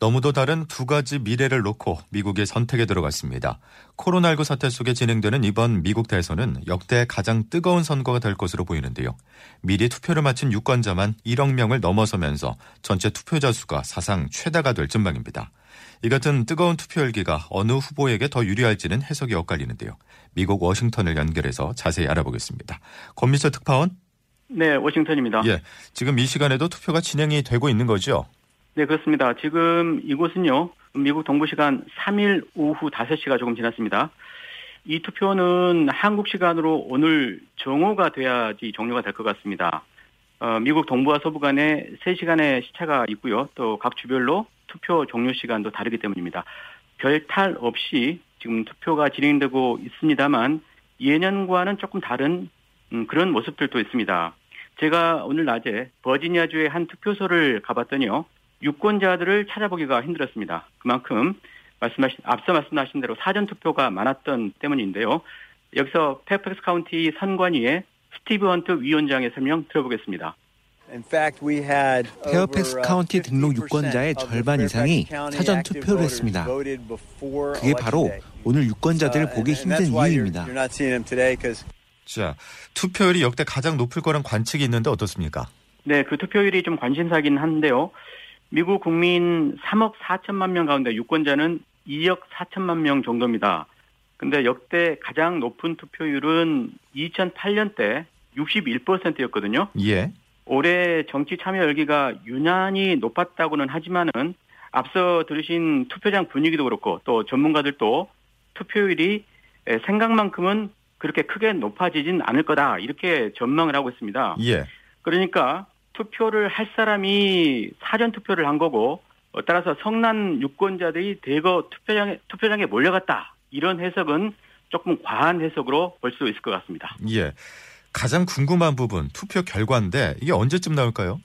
너무도 다른 두 가지 미래를 놓고 미국의 선택에 들어갔습니다. 코로나19 사태 속에 진행되는 이번 미국 대선은 역대 가장 뜨거운 선거가 될 것으로 보이는데요. 미리 투표를 마친 유권자만 1억 명을 넘어서면서 전체 투표자 수가 사상 최다가 될 전망입니다. 이 같은 뜨거운 투표 열기가 어느 후보에게 더 유리할지는 해석이 엇갈리는데요. 미국 워싱턴을 연결해서 자세히 알아보겠습니다. 권미철 특파원 네, 워싱턴입니다. 예, 지금 이 시간에도 투표가 진행이 되고 있는 거죠? 네, 그렇습니다. 지금 이곳은요, 미국 동부 시간 3일 오후 5시가 조금 지났습니다. 이 투표는 한국 시간으로 오늘 정오가 돼야지 종료가 될 것 같습니다. 어, 미국 동부와 서부 간에 3시간의 시차가 있고요. 또 각 주별로 투표 종료 시간도 다르기 때문입니다. 별탈 없이 지금 투표가 진행되고 있습니다만 예년과는 조금 다른 음, 그런 모습들도 있습니다. 제가 오늘 낮에 버지니아주의 한 투표소를 가봤더니요. 유권자들을 찾아보기가 힘들었습니다. 그만큼 말씀하신 앞서 말씀하신 대로 사전 투표가 많았던 때문인데요. 여기서 페어팩스 카운티 선관위의 스티브 헌트 위원장의 설명 들어보겠습니다. 페어팩스 카운티 등록 유권자의 절반 이상이 사전 투표를 했습니다. 그게 바로 오늘 유권자들을 보기 힘든 이유입니다. 자, 투표율이 역대 가장 높을 거란 관측이 있는데 어떻습니까? 네, 그 투표율이 좀 관심사긴 한데요. 미국 국민 3억 4천만 명 가운데 유권자는 2억 4천만 명 정도입니다. 근데 역대 가장 높은 투표율은 2008년 때 61%였거든요. 예. 올해 정치 참여 열기가 유난히 높았다고는 하지만은 앞서 들으신 투표장 분위기도 그렇고 또 전문가들도 투표율이 생각만큼은 그렇게 크게 높아지진 않을 거다 이렇게 전망을 하고 있습니다. 예. 그러니까 투표를 할 사람이 사전 투표를 한 거고 어, 따라서 성난 유권자들이 대거 투표장에 투표장에 몰려갔다 이런 해석은 조금 과한 해석으로 볼 수 있을 것 같습니다. 예. 가장 궁금한 부분 투표 결과인데 이게 언제쯤 나올까요?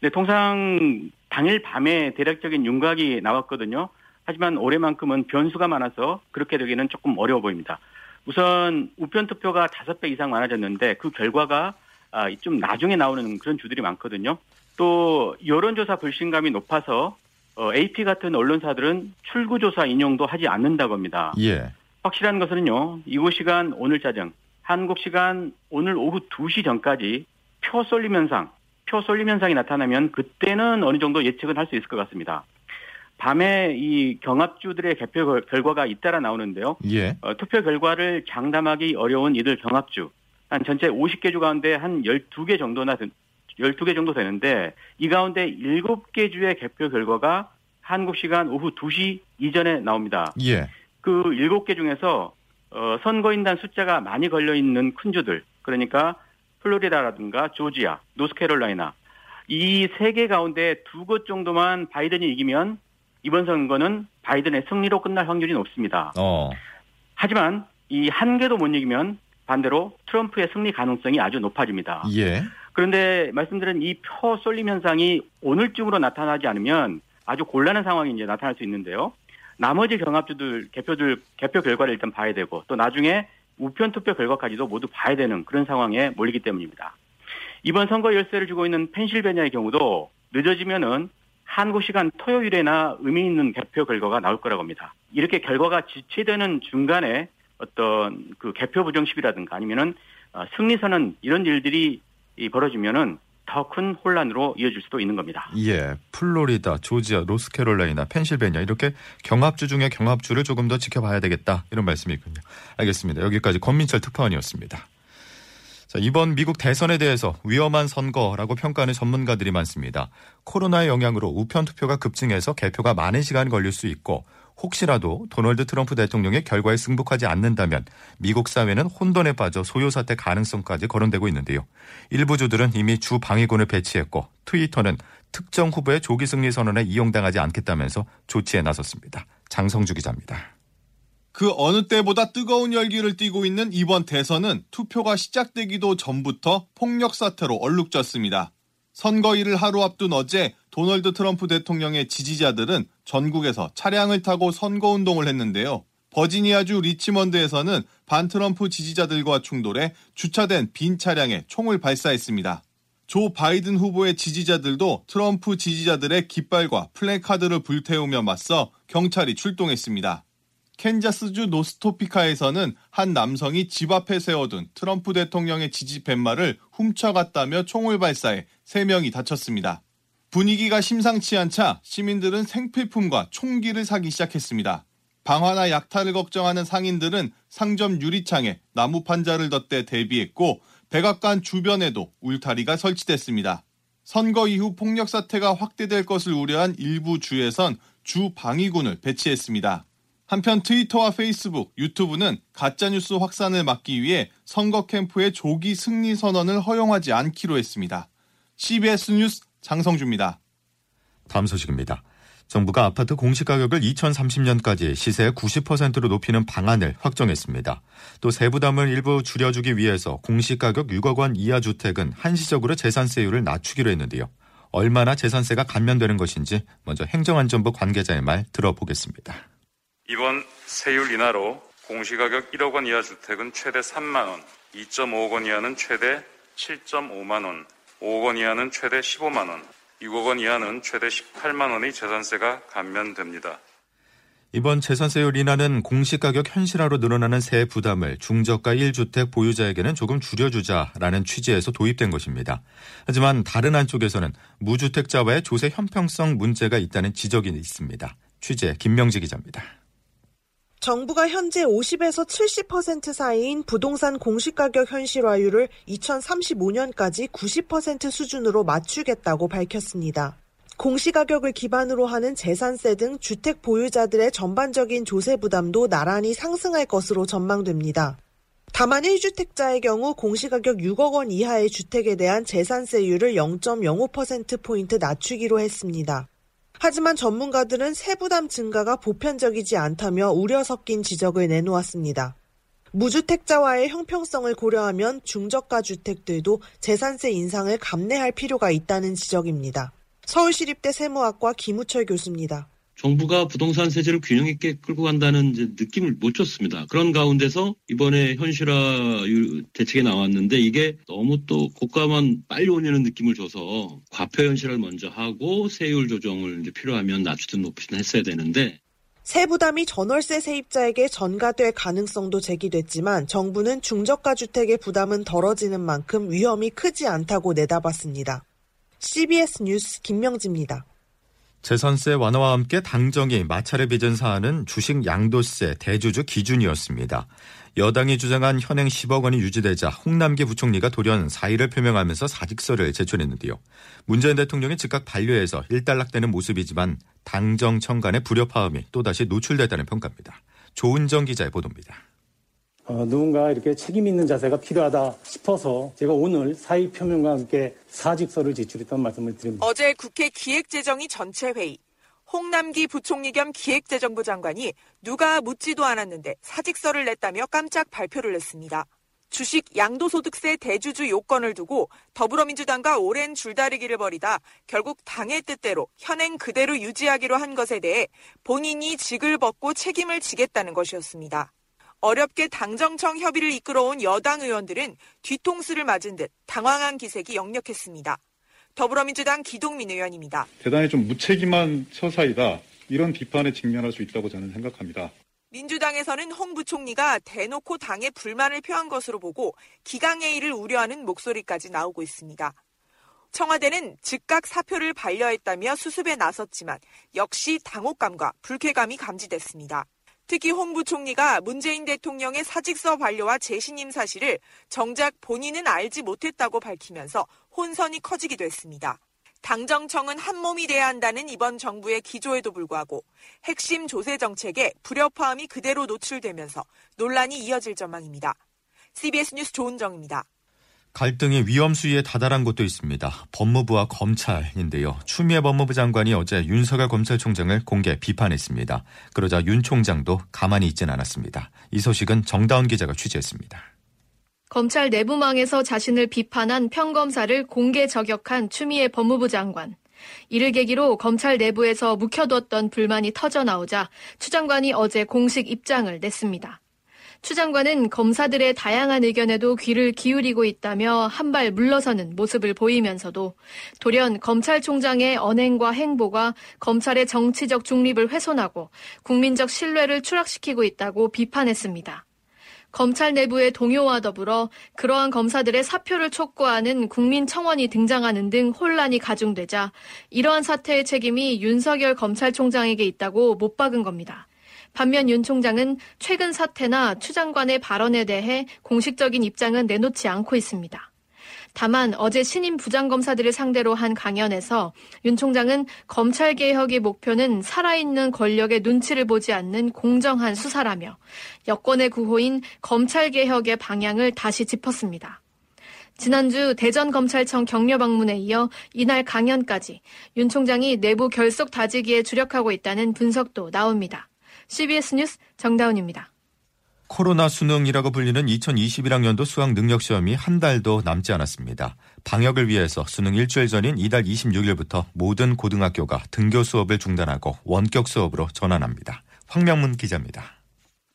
네, 통상 당일 밤에 대략적인 윤곽이 나왔거든요. 하지만 올해만큼은 변수가 많아서 그렇게 되기는 조금 어려워 보입니다. 우선 우편 투표가 다섯 배 이상 많아졌는데 그 결과가 아, 좀 나중에 나오는 그런 주들이 많거든요. 또 여론조사 불신감이 높아서 어, AP 같은 언론사들은 출구조사 인용도 하지 않는다고 합니다. 예. 확실한 것은요. 이곳 시간 오늘 자정, 한국 시간 오늘 오후 2시 전까지 표 쏠림 현상, 표 쏠림 현상이 나타나면 그때는 어느 정도 예측은 할 수 있을 것 같습니다. 밤에 이 경합주들의 개표 결과가 잇따라 나오는데요. 예. 어, 투표 결과를 장담하기 어려운 이들 경합주 한 전체 50개 주 가운데 한 12개 정도나 12개 정도 되는데 이 가운데 7개 주의 개표 결과가 한국 시간 오후 2시 이전에 나옵니다. 예. 그 7개 중에서 어, 선거인단 숫자가 많이 걸려 있는 큰 주들 그러니까 플로리다라든가 조지아, 노스캐롤라이나 이 세 개 가운데 두 곳 정도만 바이든이 이기면 이번 선거는 바이든의 승리로 끝날 확률이 높습니다. 어. 하지만 이 한 개도 못 이기면 반대로 트럼프의 승리 가능성이 아주 높아집니다. 예. 그런데 말씀드린 이 표 쏠림 현상이 오늘쯤으로 나타나지 않으면 아주 곤란한 상황이 이제 나타날 수 있는데요. 나머지 경합주들 개표들 개표 결과를 일단 봐야 되고 또 나중에 우편 투표 결과까지도 모두 봐야 되는 그런 상황에 몰리기 때문입니다. 이번 선거 열쇠를 주고 있는 펜실베니아의 경우도 늦어지면은 한국 시간 토요일에나 의미 있는 개표 결과가 나올 거라고 합니다. 이렇게 결과가 지체되는 중간에 어떤 그 개표 부정식이라든가 아니면은 어, 승리 선언 이런 일들이 벌어지면은 더 큰 혼란으로 이어질 수도 있는 겁니다. 예, 플로리다, 조지아, 노스캐롤라이나, 펜실베니아 이렇게 경합주 중에 경합주를 조금 더 지켜봐야 되겠다 이런 말씀이군요. 알겠습니다. 여기까지 권민철 특파원이었습니다. 자, 이번 미국 대선에 대해서 위험한 선거라고 평가하는 전문가들이 많습니다. 코로나의 영향으로 우편 투표가 급증해서 개표가 많은 시간 걸릴 수 있고 혹시라도 도널드 트럼프 대통령의 결과에 승복하지 않는다면 미국 사회는 혼돈에 빠져 소요 사태 가능성까지 거론되고 있는데요. 일부 주들은 이미 주 방위군을 배치했고 트위터는 특정 후보의 조기 승리 선언에 이용당하지 않겠다면서 조치에 나섰습니다. 장성주 기자입니다. 그 어느 때보다 뜨거운 열기를 띠고 있는 이번 대선은 투표가 시작되기도 전부터 폭력 사태로 얼룩졌습니다. 선거일을 하루 앞둔 어제 도널드 트럼프 대통령의 지지자들은 전국에서 차량을 타고 선거운동을 했는데요. 버지니아주 리치먼드에서는 반 트럼프 지지자들과 충돌해 주차된 빈 차량에 총을 발사했습니다. 조 바이든 후보의 지지자들도 트럼프 지지자들의 깃발과 플래카드를 불태우며 맞서 경찰이 출동했습니다. 캔자스주 노스토피카에서는 한 남성이 집 앞에 세워둔 트럼프 대통령의 지지 팻말을 훔쳐갔다며 총을 발사해 3명이 다쳤습니다. 분위기가 심상치 않자 시민들은 생필품과 총기를 사기 시작했습니다. 방화나 약탈을 걱정하는 상인들은 상점 유리창에 나무 판자를 덧대 대비했고 백악관 주변에도 울타리가 설치됐습니다. 선거 이후 폭력 사태가 확대될 것을 우려한 일부 주에선 주 방위군을 배치했습니다. 한편 트위터와 페이스북, 유튜브는 가짜뉴스 확산을 막기 위해 선거 캠프의 조기 승리 선언을 허용하지 않기로 했습니다. CBS 뉴스 장성주입니다. 다음 소식입니다. 정부가 아파트 공시가격을 2030년까지 시세 90%로 높이는 방안을 확정했습니다. 또 세부담을 일부 줄여주기 위해서 공시가격 6억 원 이하 주택은 한시적으로 재산세율을 낮추기로 했는데요. 얼마나 재산세가 감면되는 것인지 먼저 행정안전부 관계자의 말 들어보겠습니다. 이번 세율 인하로 공시가격 1억 원 이하 주택은 최대 3만 원, 2.5억 원 이하는 최대 7.5만 원, 5억 원 이하는 최대 15만 원, 6억 원 이하는 최대 18만 원의 재산세가 감면됩니다. 이번 재산세율 인하는 공시가격 현실화로 늘어나는 세 부담을 중저가 1주택 보유자에게는 조금 줄여주자라는 취지에서 도입된 것입니다. 하지만 다른 한쪽에서는 무주택자와의 조세 형평성 문제가 있다는 지적이 있습니다. 취재 김명지 기자입니다. 정부가 현재 50에서 70% 사이인 부동산 공시가격 현실화율을 2035년까지 90% 수준으로 맞추겠다고 밝혔습니다. 공시가격을 기반으로 하는 재산세 등 주택 보유자들의 전반적인 조세 부담도 나란히 상승할 것으로 전망됩니다. 다만 1주택자의 경우 공시가격 6억 원 이하의 주택에 대한 재산세율을 0.05%포인트 낮추기로 했습니다. 하지만 전문가들은 세부담 증가가 보편적이지 않다며 우려 섞인 지적을 내놓았습니다. 무주택자와의 형평성을 고려하면 중저가 주택들도 재산세 인상을 감내할 필요가 있다는 지적입니다. 서울시립대 세무학과 김우철 교수입니다. 정부가 부동산 세제를 균형 있게 끌고 간다는 느낌을 못 줬습니다. 그런 가운데서 이번에 현실화 대책이 나왔는데 이게 너무 또 고가만 빨리 올리는 느낌을 줘서 과표 현실을 먼저 하고 세율 조정을 이제 필요하면 낮추든 높이든 했어야 되는데 세부담이 전월세 세입자에게 전가될 가능성도 제기됐지만 정부는 중저가 주택의 부담은 덜어지는 만큼 위험이 크지 않다고 내다봤습니다. CBS 뉴스 김명지입니다. 재산세 완화와 함께 당정이 마찰을 빚은 사안은 주식 양도세 대주주 기준이었습니다. 여당이 주장한 현행 10억 원이 유지되자 홍남기 부총리가 돌연 사의를 표명하면서 사직서를 제출했는데요. 문재인 대통령이 즉각 반려해서 일단락되는 모습이지만 당정 청 간의 불협화음이 또다시 노출됐다는 평가입니다. 조은정 기자의 보도입니다. 어, 누군가 이렇게 책임 있는 자세가 필요하다 싶어서 제가 오늘 사의 표명과 함께 사직서를 제출했던 말씀을 드립니다. 어제 국회 기획재정위 전체 회의 홍남기 부총리 겸 기획재정부 장관이 누가 묻지도 않았는데 사직서를 냈다며 깜짝 발표를 했습니다. 주식 양도소득세 대주주 요건을 두고 더불어민주당과 오랜 줄다리기를 벌이다 결국 당의 뜻대로 현행 그대로 유지하기로 한 것에 대해 본인이 직을 벗고 책임을 지겠다는 것이었습니다. 어렵게 당정청 협의를 이끌어온 여당 의원들은 뒤통수를 맞은 듯 당황한 기색이 역력했습니다. 더불어민주당 기동민 의원입니다. 대단히 좀 무책임한 처사이다. 이런 비판에 직면할 수 있다고 저는 생각합니다. 민주당에서는 홍 부총리가 대놓고 당에 불만을 표한 것으로 보고 기강회의를 우려하는 목소리까지 나오고 있습니다. 청와대는 즉각 사표를 반려했다며 수습에 나섰지만 역시 당혹감과 불쾌감이 감지됐습니다. 특히 홍 부총리가 문재인 대통령의 사직서 반려와 재신임 사실을 정작 본인은 알지 못했다고 밝히면서 혼선이 커지기도 했습니다. 당정청은 한 몸이 돼야 한다는 이번 정부의 기조에도 불구하고 핵심 조세 정책에 불협화음이 그대로 노출되면서 논란이 이어질 전망입니다. CBS 뉴스 조은정입니다. 갈등이 위험 수위에 다다란 곳도 있습니다. 법무부와 검찰인데요. 추미애 법무부 장관이 어제 윤석열 검찰총장을 공개 비판했습니다. 그러자 윤 총장도 가만히 있진 않았습니다. 이 소식은 정다운 기자가 취재했습니다. 검찰 내부망에서 자신을 비판한 평검사를 공개 저격한 추미애 법무부 장관. 이를 계기로 검찰 내부에서 묵혀뒀던 불만이 터져 나오자 추 장관이 어제 공식 입장을 냈습니다. 추 장관은 검사들의 다양한 의견에도 귀를 기울이고 있다며 한 발 물러서는 모습을 보이면서도 돌연 검찰총장의 언행과 행보가 검찰의 정치적 중립을 훼손하고 국민적 신뢰를 추락시키고 있다고 비판했습니다. 검찰 내부의 동요와 더불어 그러한 검사들의 사표를 촉구하는 국민 청원이 등장하는 등 혼란이 가중되자 이러한 사태의 책임이 윤석열 검찰총장에게 있다고 못 박은 겁니다. 반면 윤 총장은 최근 사태나 추 장관의 발언에 대해 공식적인 입장은 내놓지 않고 있습니다. 다만 어제 신임 부장검사들을 상대로 한 강연에서 윤 총장은 검찰 개혁의 목표는 살아있는 권력의 눈치를 보지 않는 공정한 수사라며 여권의 구호인 검찰 개혁의 방향을 다시 짚었습니다. 지난주 대전검찰청 격려 방문에 이어 이날 강연까지 윤 총장이 내부 결속 다지기에 주력하고 있다는 분석도 나옵니다. CBS 뉴스 정다운입니다. 코로나 수능이라고 불리는 2021학년도 수학 능력 시험이 한 달도 남지 않았습니다. 방역을 위해서 수능 일주일 전인 이달 26일부터 모든 고등학교가 등교 수업을 중단하고 원격 수업으로 전환합니다. 황명문 기자입니다.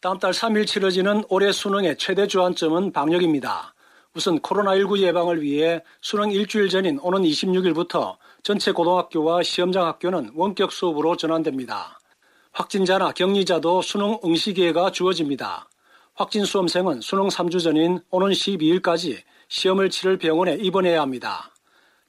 다음 달 3일 치러지는 올해 수능의 최대 주안점은 방역입니다. 우선 코로나19 예방을 위해 수능 일주일 전인 오는 26일부터 전체 고등학교와 시험장 학교는 원격 수업으로 전환됩니다. 확진자나 격리자도 수능 응시 기회가 주어집니다. 확진 수험생은 수능 3주 전인 오는 12일까지 시험을 치를 병원에 입원해야 합니다.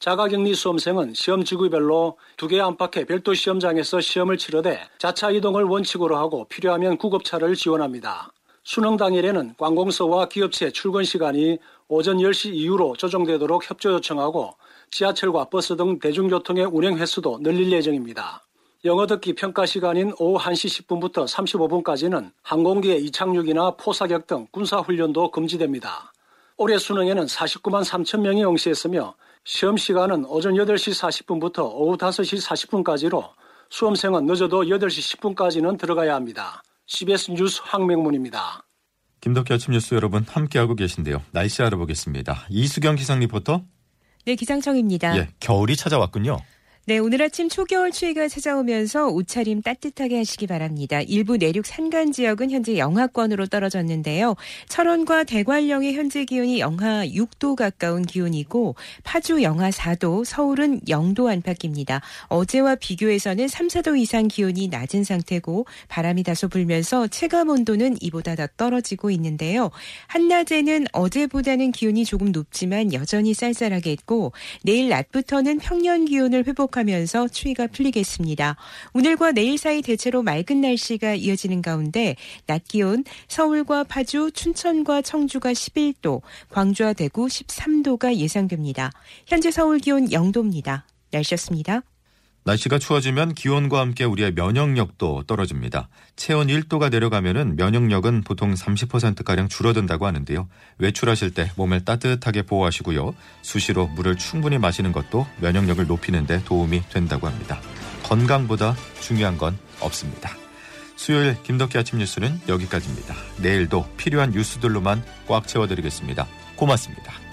자가격리 수험생은 시험 지구별로 두 개 안팎의 별도 시험장에서 시험을 치르되 자차 이동을 원칙으로 하고 필요하면 구급차를 지원합니다. 수능 당일에는 관공서와 기업체 출근 시간이 오전 10시 이후로 조정되도록 협조 요청하고 지하철과 버스 등 대중교통의 운행 횟수도 늘릴 예정입니다. 영어 듣기 평가 시간인 오후 1시 10분부터 35분까지는 항공기의 이착륙이나 포사격 등 군사훈련도 금지됩니다. 올해 수능에는 49만 3천 명이 응시했으며 시험 시간은 오전 8시 40분부터 오후 5시 40분까지로 수험생은 늦어도 8시 10분까지는 들어가야 합니다. CBS 뉴스 황명문입니다. 김덕기 아침 뉴스 여러분 함께하고 계신데요. 날씨 알아보겠습니다. 이수경 기상 리포터. 네, 기상청입니다. 예, 겨울이 찾아왔군요. 네, 오늘 아침 초겨울 추위가 찾아오면서 옷차림 따뜻하게 하시기 바랍니다. 일부 내륙 산간 지역은 현재 영하권으로 떨어졌는데요. 철원과 대관령의 현재 기온이 영하 6도 가까운 기온이고 파주 영하 4도, 서울은 0도 안팎입니다. 어제와 비교해서는 3, 4도 이상 기온이 낮은 상태고 바람이 다소 불면서 체감 온도는 이보다 더 떨어지고 있는데요. 한낮에는 어제보다는 기온이 조금 높지만 여전히 쌀쌀하겠고 내일 낮부터는 평년 기온을 회복 회복하면서 추위가 풀리겠습니다. 오늘과 내일 사이 대체로 맑은 날씨가 이어지는 가운데 낮 기온 서울과 파주, 춘천과 청주가 11도, 광주와 대구 13도가 예상됩니다. 현재 서울 기온 0도입니다. 날씨였습니다. 날씨가 추워지면 기온과 함께 우리의 면역력도 떨어집니다. 체온 1도가 내려가면은 면역력은 보통 30%가량 줄어든다고 하는데요. 외출하실 때 몸을 따뜻하게 보호하시고요. 수시로 물을 충분히 마시는 것도 면역력을 높이는 데 도움이 된다고 합니다. 건강보다 중요한 건 없습니다. 수요일 김덕기 아침 뉴스는 여기까지입니다. 내일도 필요한 뉴스들로만 꽉 채워드리겠습니다. 고맙습니다.